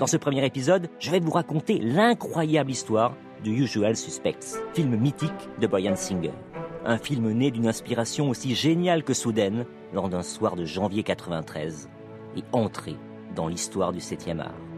Dans ce premier épisode, je vais vous raconter l'incroyable histoire de Usual Suspects, film mythique de Brian Singer. Un film né d'une inspiration aussi géniale que soudaine lors d'un soir de janvier 93 et entré dans l'histoire du 7e art.